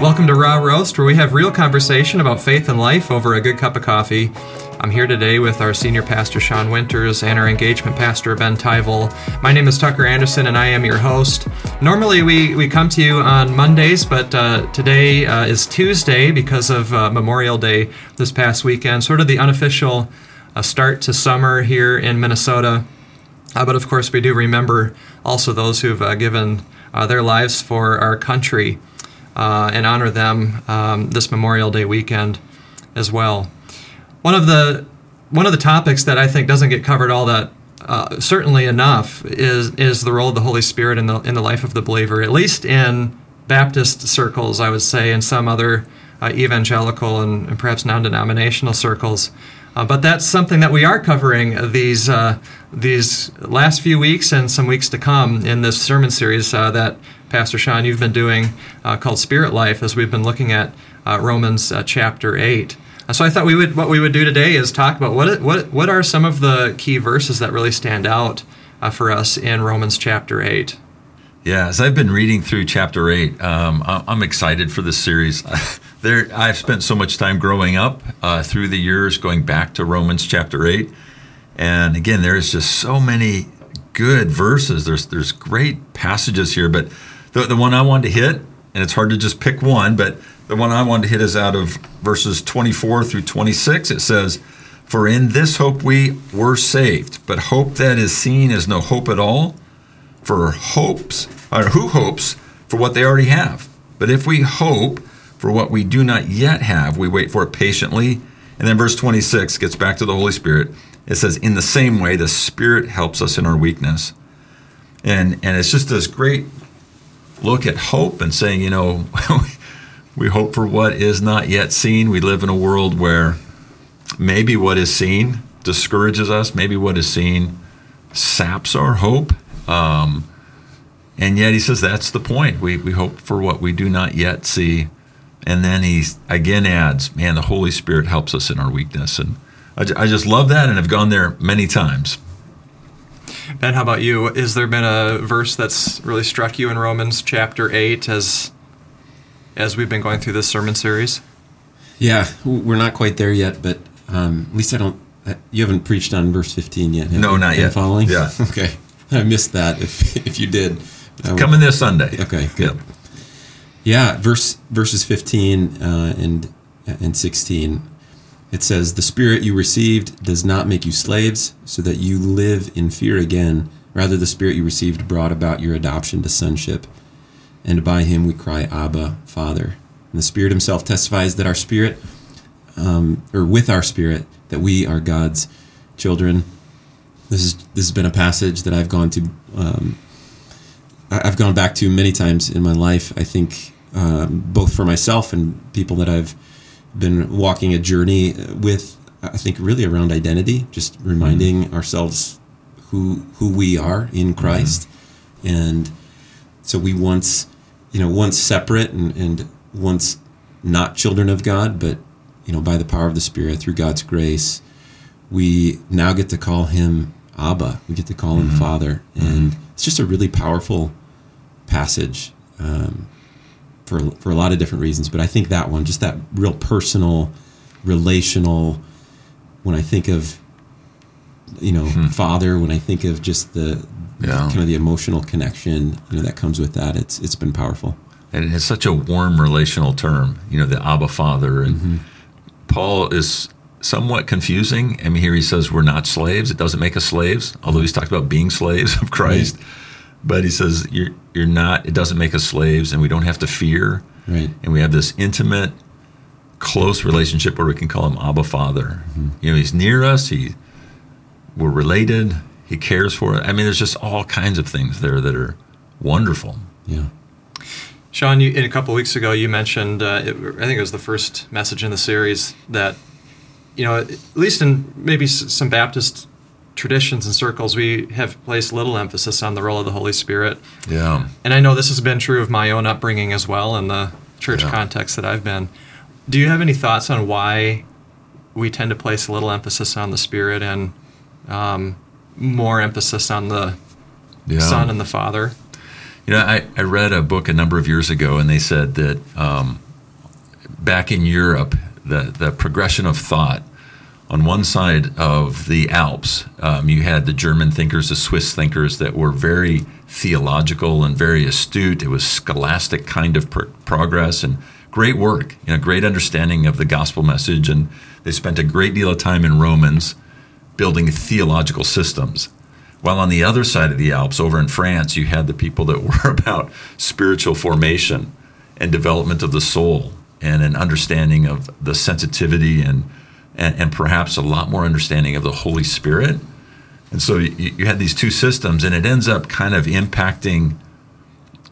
Welcome to Raw Roast, where we have real conversation about faith and life over a good cup of coffee. I'm here today with our senior pastor Sean Winters and our engagement pastor Ben Tyvel. My name is Tucker Anderson and I am your host. Normally we, we come to you on Mondays, but uh, today uh, is Tuesday because of uh, Memorial Day this past weekend, sort of the unofficial uh, start to summer here in Minnesota. Uh, but of course, we do remember also those who've uh, given their lives for our country uh, and honor them um, this Memorial Day weekend as well. One of the one of the topics that I think doesn't get covered all that uh, certainly enough is is the role of the Holy Spirit in the in the life of the believer, at least in Baptist circles, I would say, and some other uh, evangelical and, and, perhaps non-denominational circles. Uh, but that's something that we are covering these uh, these last few weeks and some weeks to come in this sermon series uh, that Pastor Sean you've been doing uh, called Spirit Life as we've been looking at uh, Romans uh, chapter eight. so I thought we would what we would do today is talk about what what what are some of the key verses that really stand out for us in Romans chapter eight. Yeah, as I've been reading through chapter eight, um, I'm excited for this series. there, I've spent so much time growing up uh, through the years, going back to Romans chapter eight, and again, there's just so many good verses. There's there's great passages here, but the the one I wanted to hit, and it's hard to just pick one, but the one I wanted to hit is out of verses 24 through 26. It says. For in this hope we were saved, but hope that is seen is no hope at all for hopes, or who hopes for what they already have. But if we hope for what we do not yet have, we wait for it patiently. And then verse 26 gets back to the Holy Spirit. It says, In the same way, the Spirit helps us in our weakness. And, and it's just this great look at hope and saying, you know, we hope for what is not yet seen. We live in a world where maybe what is seen discourages us, maybe what is seen saps our hope. Um, and yet he says that's the point. We, we hope for what we do not yet see. And then he again adds, man, the Holy Spirit helps us in our weakness. And I, I just love that and have gone there many times. Ben, how about you? Has there been a verse that's really struck you in Romans chapter 8 as, as we've been going through this sermon series? Yeah, we're not quite there yet, but um, at least I don't. You haven't preached on verse 15 yet. no, you? not yet. Following? Yeah. okay. I missed that. If if you did, coming this Sunday. Okay, good. Yep. Yeah, verse verses fifteen uh, and and sixteen. It says, "The Spirit you received does not make you slaves, so that you live in fear again. Rather, the Spirit you received brought about your adoption to sonship, and by Him we cry, Abba, Father." And the Spirit Himself testifies that our spirit, um, or with our spirit, that we are God's children. This is this has been a passage that I've gone to. Um, I've gone back to many times in my life. I think um, both for myself and people that I've been walking a journey with. I think really around identity, just reminding mm-hmm. ourselves who who we are in mm-hmm. Christ, mm-hmm. and so we once, you know, once separate and, and once not children of God, but you know, by the power of the Spirit through God's grace, we now get to call Him Abba. We get to call mm-hmm. him Father, and mm-hmm. it's just a really powerful passage um, for for a lot of different reasons. But I think that one, just that real personal, relational. When I think of you know hmm. Father, when I think of just the yeah. kind of the emotional connection, you know, that comes with that, it's it's been powerful. And it has such a warm relational term, you know, the Abba Father, and mm-hmm. Paul is somewhat confusing. I mean, here he says we're not slaves. It doesn't make us slaves, although he's talked about being slaves of Christ. Right. But he says you're you're not. It doesn't make us slaves, and we don't have to fear. Right. And we have this intimate, close relationship where we can call him Abba Father. Mm-hmm. You know, he's near us. He we're related. He cares for us. I mean, there's just all kinds of things there that are wonderful. Yeah. Sean, you, in a couple weeks ago, you mentioned, uh, it, I think it was the first message in the series, that you know, at least in maybe some Baptist traditions and circles, we have placed little emphasis on the role of the Holy Spirit. Yeah. And I know this has been true of my own upbringing as well in the church yeah. context that I've been. Do you have any thoughts on why we tend to place a little emphasis on the Spirit and um, more emphasis on the yeah. Son and the Father? You know, I, I read a book a number of years ago, and they said that um, back in Europe, the, the progression of thought. On one side of the Alps, um, you had the German thinkers, the Swiss thinkers that were very theological and very astute. It was scholastic kind of pr- progress and great work, you know, great understanding of the gospel message. And they spent a great deal of time in Romans building theological systems. While on the other side of the Alps, over in France, you had the people that were about spiritual formation and development of the soul and an understanding of the sensitivity and, and, and perhaps a lot more understanding of the Holy Spirit. And so you, you had these two systems, and it ends up kind of impacting,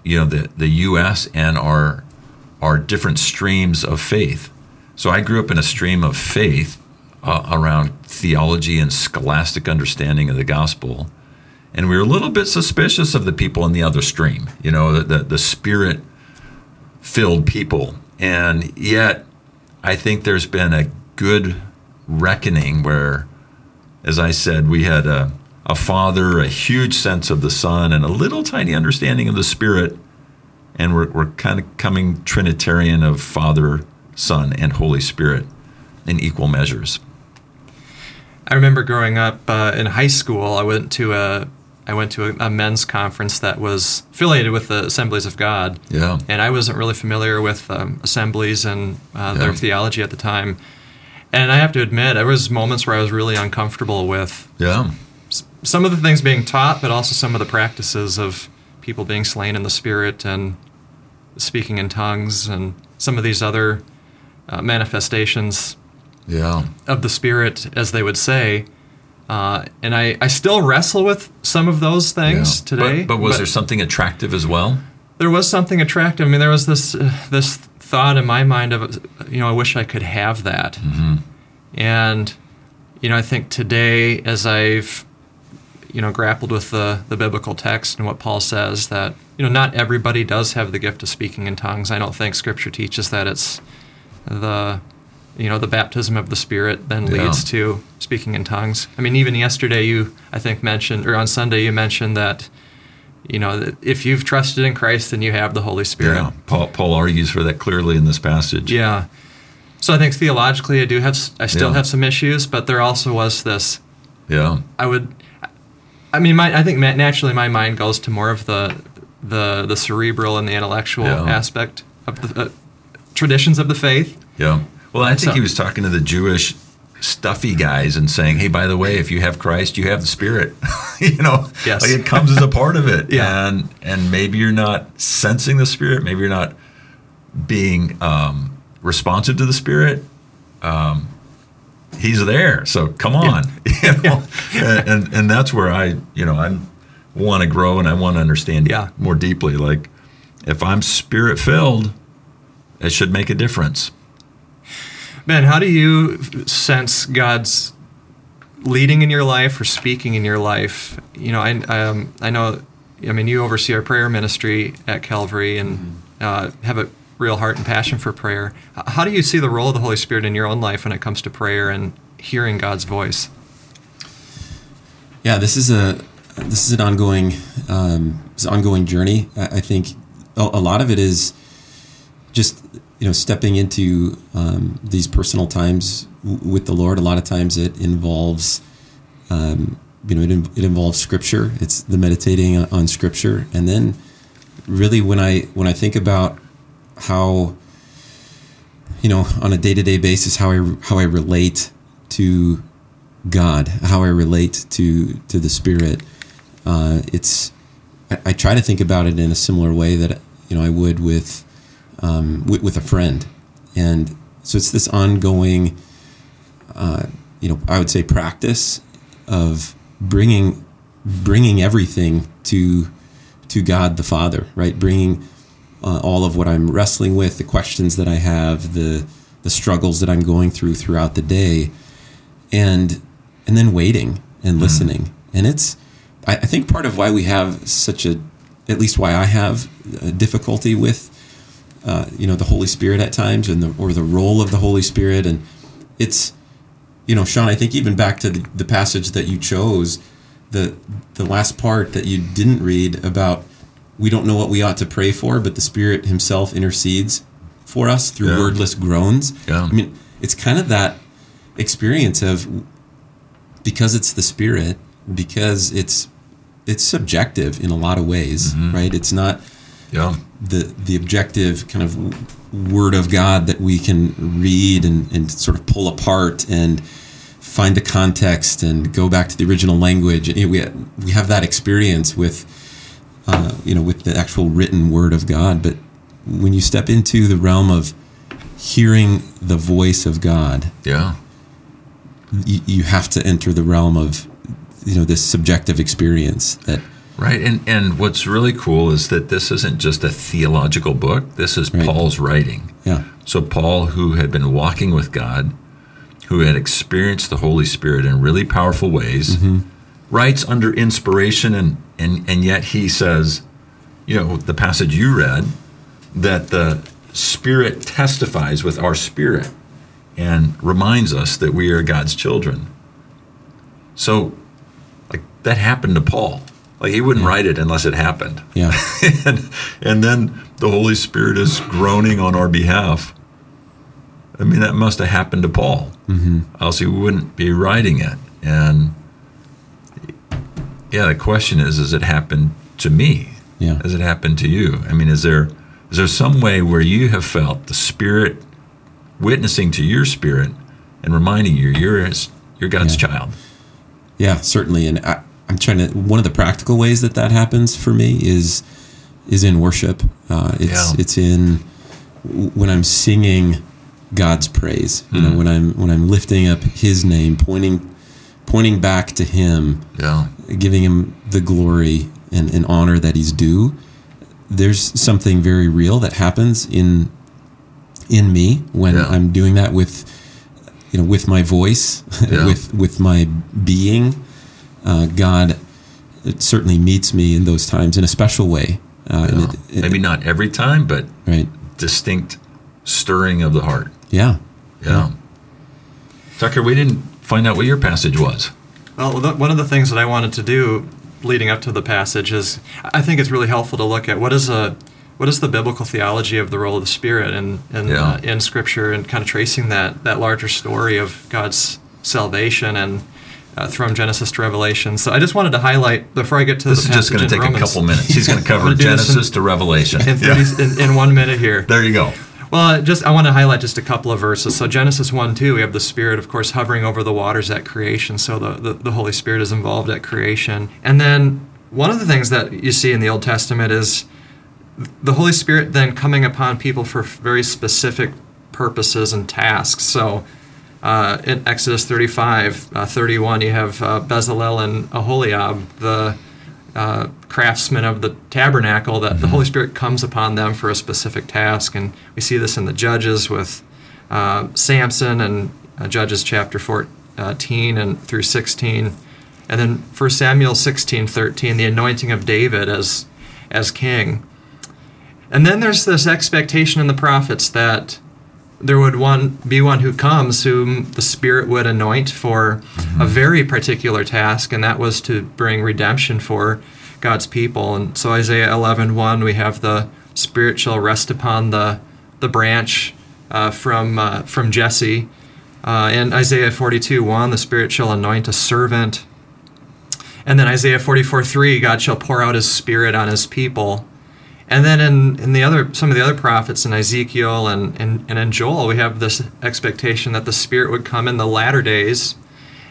you know, the, the U.S. and our our different streams of faith. So I grew up in a stream of faith uh, around theology and scholastic understanding of the gospel, and we were a little bit suspicious of the people in the other stream. You know, the the, the spirit filled people and yet, I think there's been a good reckoning where, as I said, we had a, a father, a huge sense of the son, and a little tiny understanding of the spirit. And we're, we're kind of coming Trinitarian of Father, Son, and Holy Spirit in equal measures. I remember growing up uh, in high school, I went to a I went to a, a, men's conference that was affiliated with the Assemblies of God. Yeah. And I wasn't really familiar with um, assemblies and uh, yeah. their theology at the time. And I have to admit, there was moments where I was really uncomfortable with yeah. some of the things being taught, but also some of the practices of people being slain in the spirit and speaking in tongues and some of these other uh, manifestations yeah. of the spirit, as they would say. Uh, and I, I still wrestle with some of those things Yeah. today. But, but was there something attractive as well? there was something attractive. I mean, there was this uh, this thought in my mind of, you know, I wish I could have that. Mm-hmm. And you know, I think today, as I've you know grappled with the the biblical text and what Paul says, that you know, not everybody does have the gift of speaking in tongues. I don't think Scripture teaches that it's the you know the baptism of the Spirit then Yeah. leads to speaking in tongues. I mean, even yesterday, you I think mentioned, or on Sunday, you mentioned that. You know, that if you've trusted in Christ, then you have the Holy Spirit. Yeah. Paul, Paul argues for that clearly in this passage. Yeah. So I think theologically, I do have, I still Yeah. have some issues, but there also was this. Yeah. I would, I mean, my, I think naturally my mind goes to more of the, the, the cerebral and the intellectual Yeah. aspect of the uh, traditions of the faith. Yeah. Well, I think So- he was talking to the Jewish stuffy guys and saying, "Hey, by the way, if you have Christ, you have the Spirit." you know, Yes. like it comes as a part of it. Yeah. And and maybe you're not sensing the Spirit. Maybe you're not being um, responsive to the Spirit. Um, he's there, so come on. You know? and, and and that's where I, you know, I want to grow and I want to understand Yeah. more deeply. Like, if I'm Spirit filled, it should make a difference. Ben, how do you sense God's leading in your life or speaking in your life? You know, I, um, I know, I mean, you oversee our prayer ministry at Calvary and uh, have a real heart and passion for prayer. How do you see the role of the Holy Spirit in your own life when it comes to prayer and hearing God's voice? Yeah, this is a this is an ongoing um, an ongoing journey. I, I think a, a lot of it is just you know stepping into um, these personal times w- with the Lord. A lot of times it involves um, you know it, in- it involves Scripture. It's the meditating on, Scripture, and then really when I when I think about how you know on a day to day basis how I how I relate to God, how I relate to to the Spirit. Uh, it's I, I try to think about it in a similar way that you know I would with um, with, with a friend, and so it's this ongoing, uh, you know, I would say practice of bringing bringing everything to to God the Father, right? Bringing uh, all of what I'm wrestling with, the questions that I have, the the struggles that I'm going through throughout the day, and and then waiting and listening. And it's I, I think part of why we have such a at least why I have a difficulty with uh, you know the Holy Spirit at times and the or the role of the Holy Spirit and it's you know Sean I think even back to the, the passage that you chose the the last part that you didn't read about we don't know what we ought to pray for but the Spirit himself intercedes for us through Yeah. wordless groans. Yeah. I mean, it's kind of that experience of because it's the Spirit, because it's it's subjective in a lot of ways, Mm-hmm. right? It's not Yeah. the the objective kind of word of God that we can read and, and sort of pull apart and find the context and go back to the original language. You know, we we have that experience with uh, you know with the actual written word of God. But when you step into the realm of hearing the voice of God, Yeah. you, you have to enter the realm of you know this subjective experience that Right. And and what's really cool is that this isn't just a theological book. This is Right. Paul's writing. yeah So Paul, who had been walking with God, who had experienced the Holy Spirit in really powerful ways, mm-hmm. writes under inspiration and, and and yet he says, you know, the passage you read, that the Spirit testifies with our spirit and reminds us that we are God's children. So like that happened to Paul. Like he wouldn't write it unless it happened yeah and, and then the Holy Spirit is groaning on our behalf. I mean, that must have happened to Paul, mm-hmm. else he wouldn't be writing it. And yeah, the question is: Has it happened to me? yeah Has it happened to you? I mean, is there is there some way where you have felt the Spirit witnessing to your spirit and reminding you you're you're God's Yeah. child? Yeah, certainly. And I, I'm trying to. One of the practical ways that that happens for me is is in worship. Uh, it's Yeah. it's in when I'm singing God's praise. You know, Mhm. when I'm when I'm lifting up His name, pointing pointing back to Him, Yeah, giving Him the glory and, and honor that He's due. There's something very real that happens in in me when Yeah. I'm doing that with you know with my voice, Yeah. with with my being. Uh, God certainly meets me in those times in a special way. Uh, and yeah. it- it- maybe not every time, but right. distinct stirring of the heart. Yeah. Yeah. Tucker, we didn't find out what your passage was. Well, th- one of the things that I wanted to do leading up to the passage is I think it's really helpful to look at what is a what is the biblical theology of the role of the Spirit in in, Yeah. uh, in Scripture and kind of tracing that that larger story of God's salvation and uh, from Genesis to Revelation. So I just wanted to highlight before I get to This the is just going to take a couple minutes. He's going to cover this in- Genesis to Revelation. in, Yeah. in, in one minute here. There you go. Well, just I want to highlight just a couple of verses. So Genesis one two, we have the Spirit, of course, hovering over the waters at creation. So the, the the Holy Spirit is involved at creation. And then one of the things that you see in the Old Testament is the Holy Spirit then coming upon people for very specific purposes and tasks. So uh, in Exodus 35, uh, 31, you have uh, Bezalel and Aholiab, the uh, craftsmen of the tabernacle, that the Holy Spirit comes upon them for a specific task. And we see this in the Judges with uh, Samson and uh, Judges chapter 14 and through 16. And then 1 Samuel 16, 13, the anointing of David as, as king. And then there's this expectation in the prophets that there would one be one who comes whom the Spirit would anoint for a very particular task, and that was to bring redemption for God's people. And so Isaiah 11:1, we have the Spirit shall rest upon the the branch uh, from uh, from Jesse. Uh, in Isaiah 42, 1, the Spirit shall anoint a servant. And then Isaiah 44, 3, God shall pour out His Spirit on His people. And then in, in the other some of the other prophets in Ezekiel and, and, and in Joel, we have this expectation that the Spirit would come in the latter days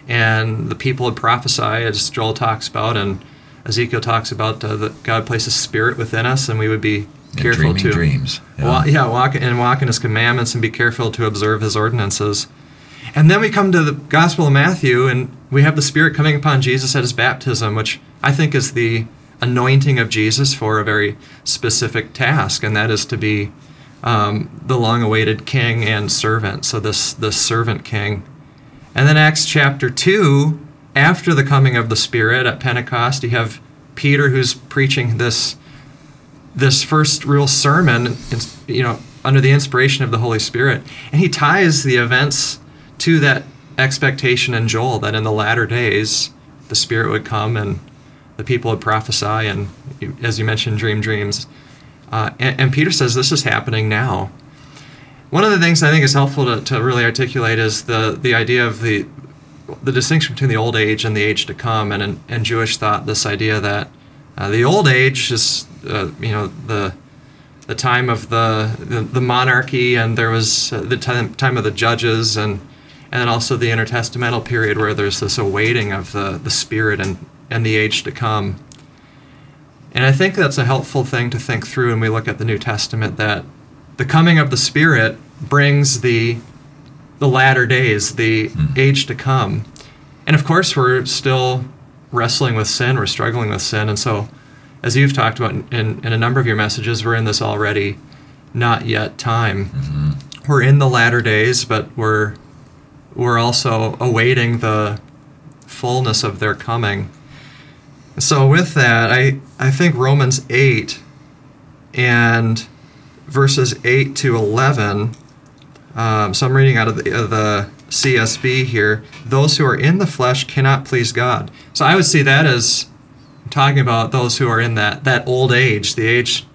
and the people would prophesy, as Joel talks about, and Ezekiel talks about uh, that God places Spirit within us, and we would be And careful to dreams. Wa- yeah, walk and walk in His commandments and be careful to observe His ordinances. And then we come to the Gospel of Matthew, and we have the Spirit coming upon Jesus at His baptism, which I think is the anointing of Jesus for a very specific task, and that is to be um, the long-awaited King and servant. So this this servant King. And then Acts chapter 2, after the coming of the Spirit at Pentecost, you have Peter who's preaching this this first real sermon, you know, under the inspiration of the Holy Spirit, and he ties the events to that expectation in Joel that in the latter days the Spirit would come and the people would prophesy, and as you mentioned, dream dreams. Uh, and, and Peter says this is happening now. one of the things I think is helpful to, to really articulate is the, the idea of the the distinction between the old age and the age to come, and in, in Jewish thought, this idea that uh, the old age is uh, you know the the time of the the, the monarchy, and there was uh, the time, time of the judges, and and then also the intertestamental period where there's this awaiting of the the spirit and and the age to come. And I think that's a helpful thing to think through when we look at the New Testament that the coming of the Spirit brings the the latter days, the mm. age to come. And of course, we're still wrestling with sin, we're struggling with sin. And so, as you've talked about in, in a number of your messages, we're in this already not yet time. Mm-hmm. We're in the latter days, but we're we're also awaiting the fullness of their coming. So with that, I, I think Romans 8 and verses 8 to 11, um, so I'm reading out of the, uh, the CSB here, those who are in the flesh cannot please God. So I would see that as talking about those who are in that, that old age, the age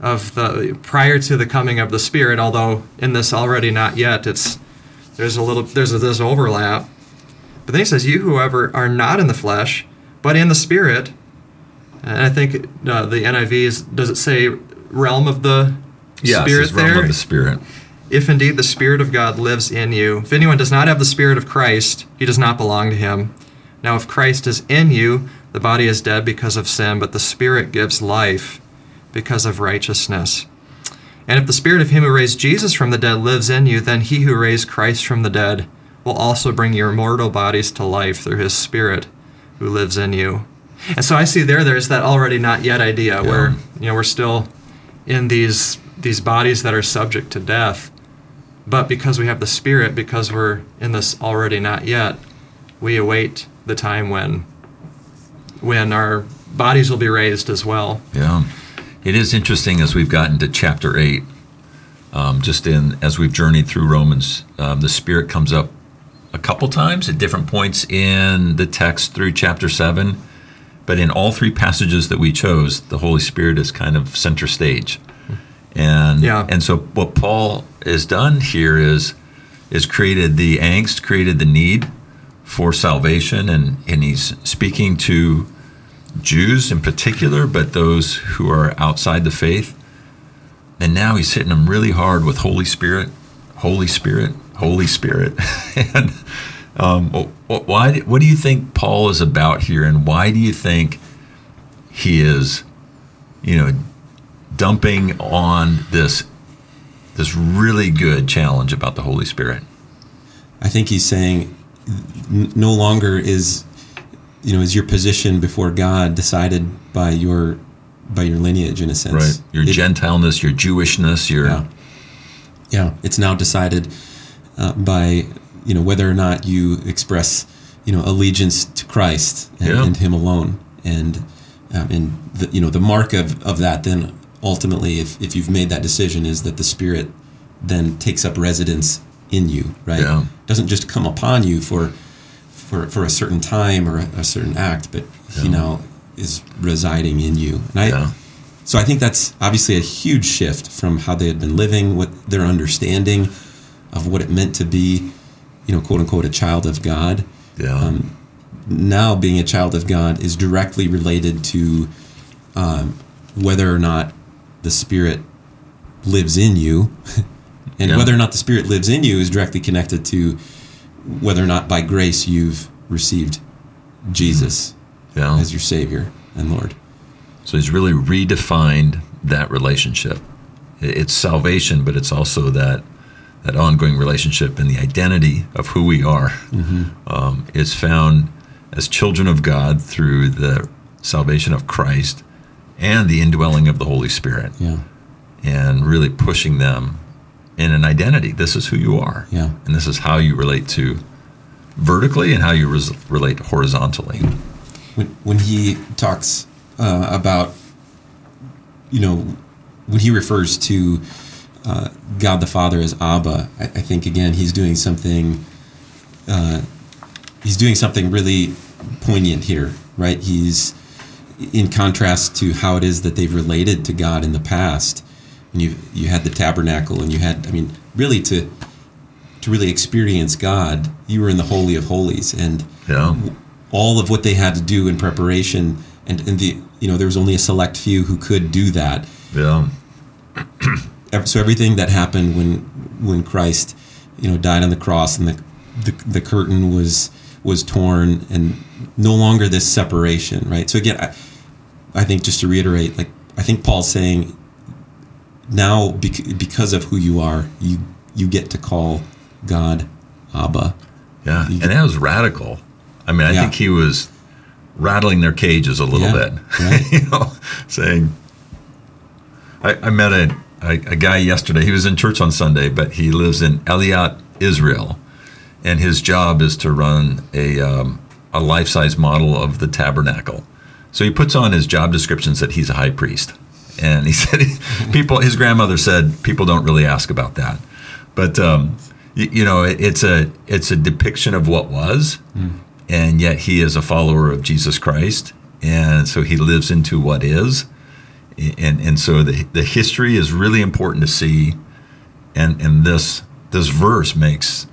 of the prior to the coming of the Spirit, although in this already not yet, it's there's a little there's a, there's overlap. But then he says, You whoever are not in the flesh, but in the spirit. And I think uh, the NIV is, does it say realm of the yeah, spirit realm there? Realm of the spirit. If indeed the spirit of God lives in you. If anyone does not have the spirit of Christ, he does not belong to him. Now if Christ is in you, the body is dead because of sin, but the spirit gives life because of righteousness. And if the spirit of him who raised Jesus from the dead lives in you, then he who raised Christ from the dead will also bring your mortal bodies to life through his spirit who lives in you. And so I see there there's that already not yet idea yeah. where you know we're still in these these bodies that are subject to death. But because we have the spirit, because we're in this already not yet, we await the time when when our bodies will be raised as well. Yeah. It is interesting as we've gotten to chapter 8 um, just in as we've journeyed through Romans, um, the Spirit comes up a couple times at different points in the text through chapter 7. But in all three passages that we chose, the Holy Spirit is kind of center stage. And yeah. and so what Paul has done here is is created the angst, created the need for salvation and, and he's speaking to Jews in particular, but those who are outside the faith. And now he's hitting them really hard with Holy Spirit, Holy Spirit, Holy Spirit. and um, why? What do you think Paul is about here, and why do you think he is, you know, dumping on this this really good challenge about the Holy Spirit? I think he's saying no longer is you know is your position before God decided by your by your lineage in a sense. Right. Your it, Gentileness, your Jewishness, your yeah. yeah. It's now decided uh, by you know whether or not you express you know allegiance to Christ and, yeah. and Him alone, and um, and the, you know the mark of, of that then ultimately, if, if you've made that decision, is that the Spirit then takes up residence in you, right? Yeah. Doesn't just come upon you for for for a certain time or a, a certain act, but yeah. He now is residing in you. And I, yeah. So I think that's obviously a huge shift from how they had been living, what their understanding of what it meant to be, you know, quote unquote, a child of God. Yeah. Um, now being a child of God is directly related to um, whether or not the Spirit lives in you, and yeah. whether or not the Spirit lives in you is directly connected to whether or not by grace you've received Jesus yeah. as your Savior and Lord. So he's really redefined that relationship. It's salvation, but it's also that that ongoing relationship and the identity of who we are mm-hmm. um, is found as children of God through the salvation of Christ and the indwelling of the Holy Spirit. Yeah. And really pushing them in an identity. This is who you are. Yeah. And this is how you relate to vertically and how you res- relate horizontally when when he talks uh, about you know when he refers to uh, God the Father as Abba, I, I, think again he's doing something. Uh, he's doing something really poignant here, right? He's in contrast to how it is that they've related to God in the past. And you you had the tabernacle, and you had I mean really to to really experience God, you were in the holy of holies, and Yeah. all of what they had to do in preparation, and, and the you know there was only a select few who could do that. Yeah. So everything that happened when when Christ, you know, died on the cross and the the, the curtain was was torn and no longer this separation, right? So again, I, I think just to reiterate, like I think Paul's saying now bec- because of who you are, you you get to call God Abba. Yeah. And that was radical. I mean, I Yeah. think he was rattling their cages a little Yeah, bit. right. you know, saying, I, I met a, a, a guy yesterday. He was in church on Sunday, but he lives in Eilat, Israel. And his job is to run a, um, a life size model of the tabernacle. So he puts on his job descriptions that he's a high priest. And he said, people, his grandmother said, people don't really ask about that. But, um, you, you know, it, it's a, it's a depiction of what was. And yet he is a follower of Jesus Christ. And so he lives into what is. And, and so the, the history is really important to see. And, and this, this verse makes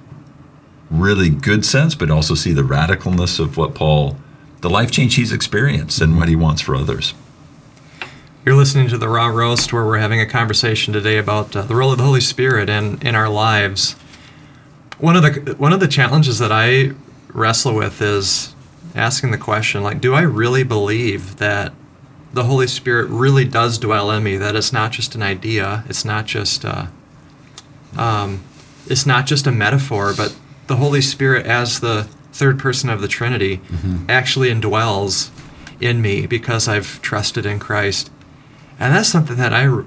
really good sense, but also see the radicalness of what Paul, the life change he's experienced and what he wants for others. You're listening to the Raw Roast, where we're having a conversation today about uh, the role of the Holy Spirit in, in our lives. One of the one of the challenges that I wrestle with is asking the question, like, do I really believe that the Holy Spirit really does dwell in me? That it's not just an idea, it's not just uh, um, it's not just a metaphor, but the Holy Spirit, as the third person of the Trinity, actually indwells in me because I've trusted in Christ, and that's something that I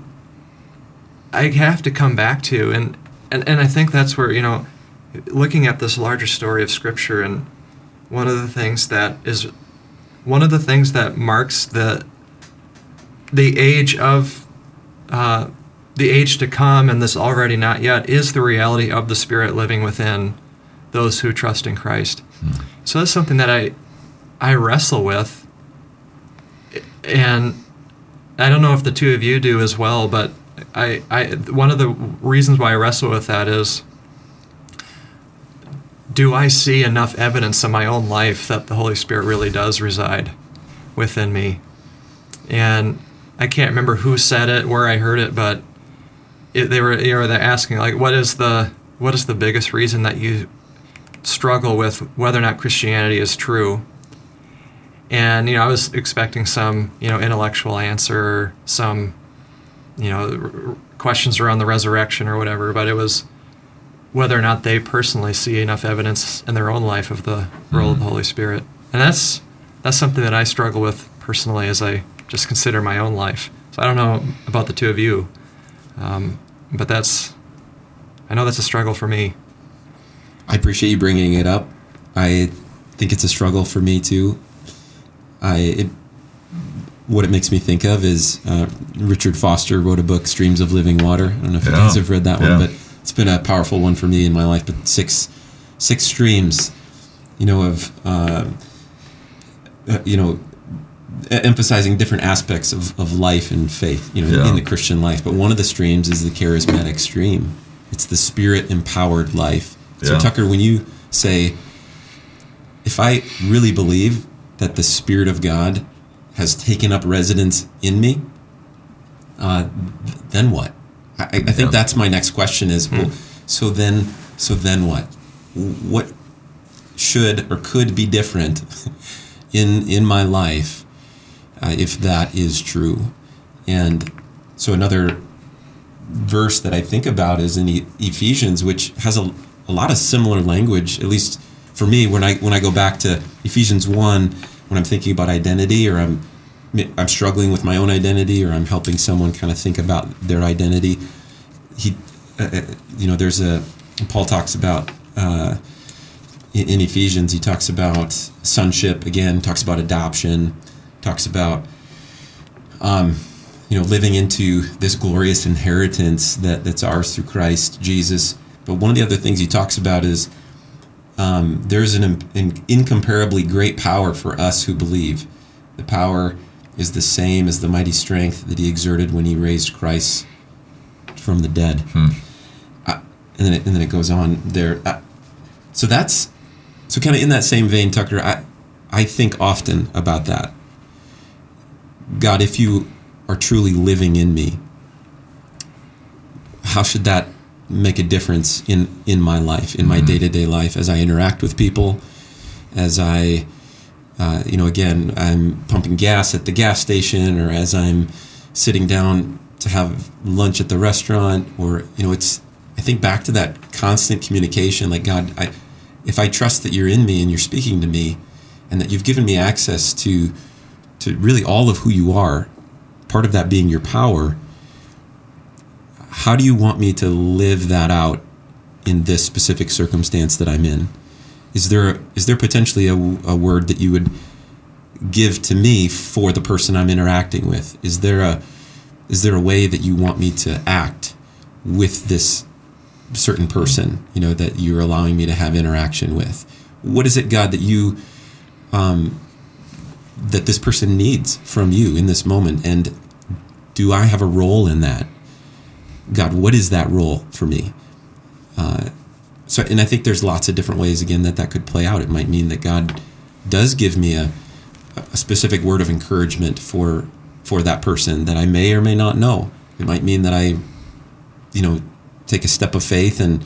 I have to come back to, and and and I think that's where you know, looking at this larger story of Scripture, and one of the things that is one of the things that marks the the age of uh, the age to come and this already not yet is the reality of the Spirit living within those who trust in Christ. So that's something that I I wrestle with, and I don't know if the two of you do as well, but I, I one of the reasons why I wrestle with that is do I see enough evidence in my own life that the Holy Spirit really does reside within me? And I can't remember who said it, where I heard it, but it, they were you know they're asking like what is the what is the biggest reason that you struggle with whether or not Christianity is true? And you know I was expecting some you know intellectual answer, some you know questions around the resurrection or whatever, but it was whether or not they personally see enough evidence in their own life of the role of the mm-hmm. Holy Spirit. And that's that's something that I struggle with personally as I just consider my own life. So I don't know about the two of you, um, but that's I know that's a struggle for me. I appreciate you bringing it up. I think it's a struggle for me too. I it, what it makes me think of is uh, Richard Foster wrote a book, Streams of Living Water. I don't know if you guys have read that Yeah. one, but it's been a powerful one for me in my life. But six six streams, you know, of uh, uh, you know emphasizing different aspects of, of life and faith, you know, Yeah. in the Christian life. But one of the streams is the charismatic stream. It's the spirit empowered life. So Yeah. Tucker, when you say, if I really believe that the Spirit of God has taken up residence in me, uh, then what? I, I think Yeah. that's my next question. Is well, so then, so then what? What should or could be different in in my life uh, if that is true? And so another verse that I think about is in Ephesians, which has a, a lot of similar language. At least for me, when I when I go back to Ephesians one, when I'm thinking about identity, or I'm I'm struggling with my own identity, or I'm helping someone kind of think about their identity. He, uh, uh, you know, there's a Paul talks about. Uh, in Ephesians, he talks about sonship again, talks about adoption, talks about um, you know living into this glorious inheritance that, that's ours through Christ Jesus. But one of the other things he talks about is um, there's an, an incomparably great power for us who believe. The power is the same as the mighty strength that he exerted when he raised Christ from the dead. I, and then it, and then it goes on there. Uh, so that's so kind of in that same vein, Tucker. I I think often about that. God, if you are truly living in me, how should that make a difference in in my life, in my day to day life, as I interact with people, as I, uh, you know, again, I'm pumping gas at the gas station, or as I'm sitting down to have lunch at the restaurant, or you know, it's. I think back to that constant communication, like God, I, if I trust that you're in me and you're speaking to me, and that you've given me access to, to really all of who you are, part of that being your power how do you want me to live that out in this specific circumstance that I'm in? Is there is there potentially a, a word that you would give to me for the person I'm interacting with? Is there a is there a way that you want me to act with this certain person? You know that you're allowing me to have interaction with. What is it, God, that you um, that this person needs from you in this moment, and do I have a role in that? God, what is that role for me? Uh, so, and I think there's lots of different ways again that that could play out. It might mean that God does give me a, a specific word of encouragement for for that person that I may or may not know. It might mean that I, you know, take a step of faith and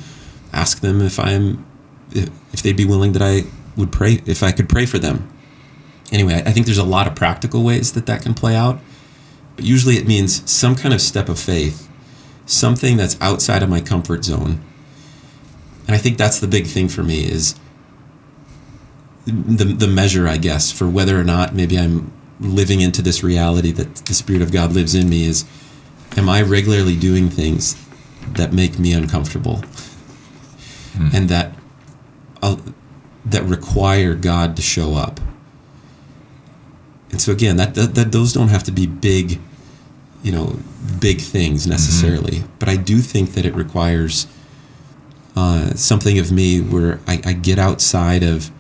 ask them if I'm if they'd be willing that I would pray if I could pray for them. Anyway, I think there's a lot of practical ways that that can play out, but usually it means some kind of step of faith something that's outside of my comfort zone. And I think that's the big thing for me is the the measure, I guess, for whether or not maybe I'm living into this reality that the Spirit of God lives in me is am I regularly doing things that make me uncomfortable hmm. and that uh, that require God to show up. And so again, that, that, that those don't have to be big you know big things necessarily, mm-hmm. but I do think that it requires uh, something of me where I, I, get outside of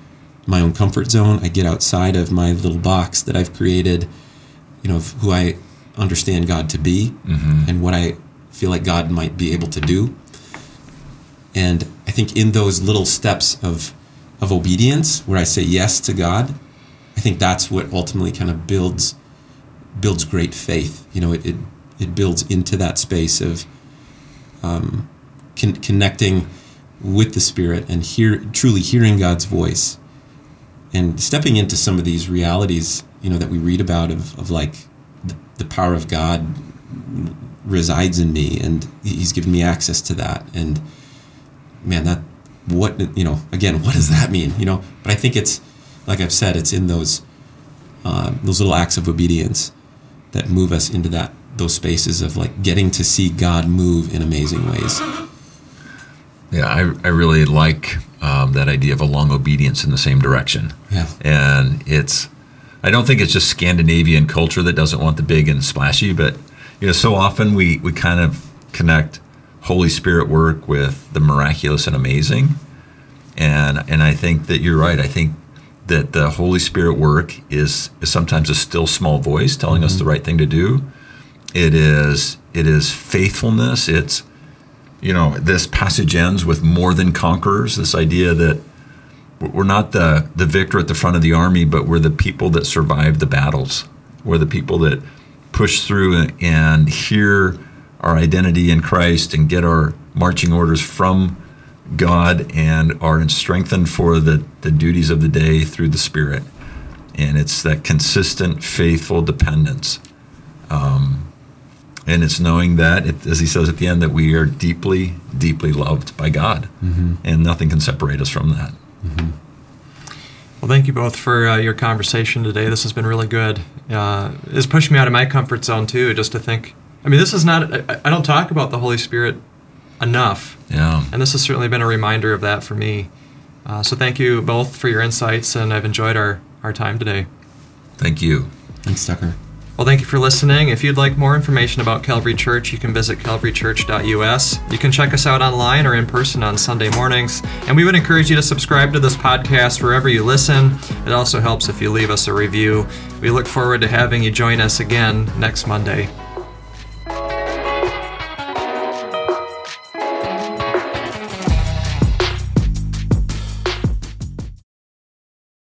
my own comfort zone. I get outside of my little box that I've created. You know, of who I understand God to be mm-hmm. and what I feel like God might be able to do. And I think in those little steps of of obedience, where I say yes to God, I think that's what ultimately kind of builds builds great faith. You know, it, it, it builds into that space of um, con- connecting with the Spirit and hear truly hearing God's voice and stepping into some of these realities, you know, that we read about of, of like the, the power of God resides in me and he's given me access to that. And man, that, what, you know, again, what does that mean? You know, but I think it's, like I've said, it's in those, uh, those little acts of obedience that move us into that those spaces of like getting to see God move in amazing ways. Yeah, I, I really like um, that idea of a long obedience in the same direction. Yeah. And it's, I don't think it's just Scandinavian culture that doesn't want the big and splashy, but you know, so often we, we kind of connect Holy Spirit work with the miraculous and amazing. And, and I think that you're right. I think that the Holy Spirit work is, is sometimes a still small voice telling mm-hmm. us the right thing to do. It is it is faithfulness. It's you know this passage ends with more than conquerors. This idea that we're not the the victor at the front of the army, but we're the people that survive the battles. We're the people that push through and hear our identity in Christ and get our marching orders from God and are strengthened for the, the duties of the day through the Spirit. And it's that consistent, faithful dependence. Um, and it's knowing that, it, as he says at the end, that we are deeply, deeply loved by God. Mm-hmm. And nothing can separate us from that. Mm-hmm. Well, thank you both for uh, your conversation today. This has been really good. Uh, it's pushed me out of my comfort zone, too, just to think. I mean, this is not, I, I don't talk about the Holy Spirit enough. Yeah. And this has certainly been a reminder of that for me. Uh, so thank you both for your insights, and I've enjoyed our, our time today. Thank you. Thanks, Tucker. Well, thank you for listening. If you'd like more information about Calvary Church, you can visit calvarychurch.us. You can check us out online or in person on Sunday mornings. And we would encourage you to subscribe to this podcast wherever you listen. It also helps if you leave us a review. We look forward to having you join us again next Monday.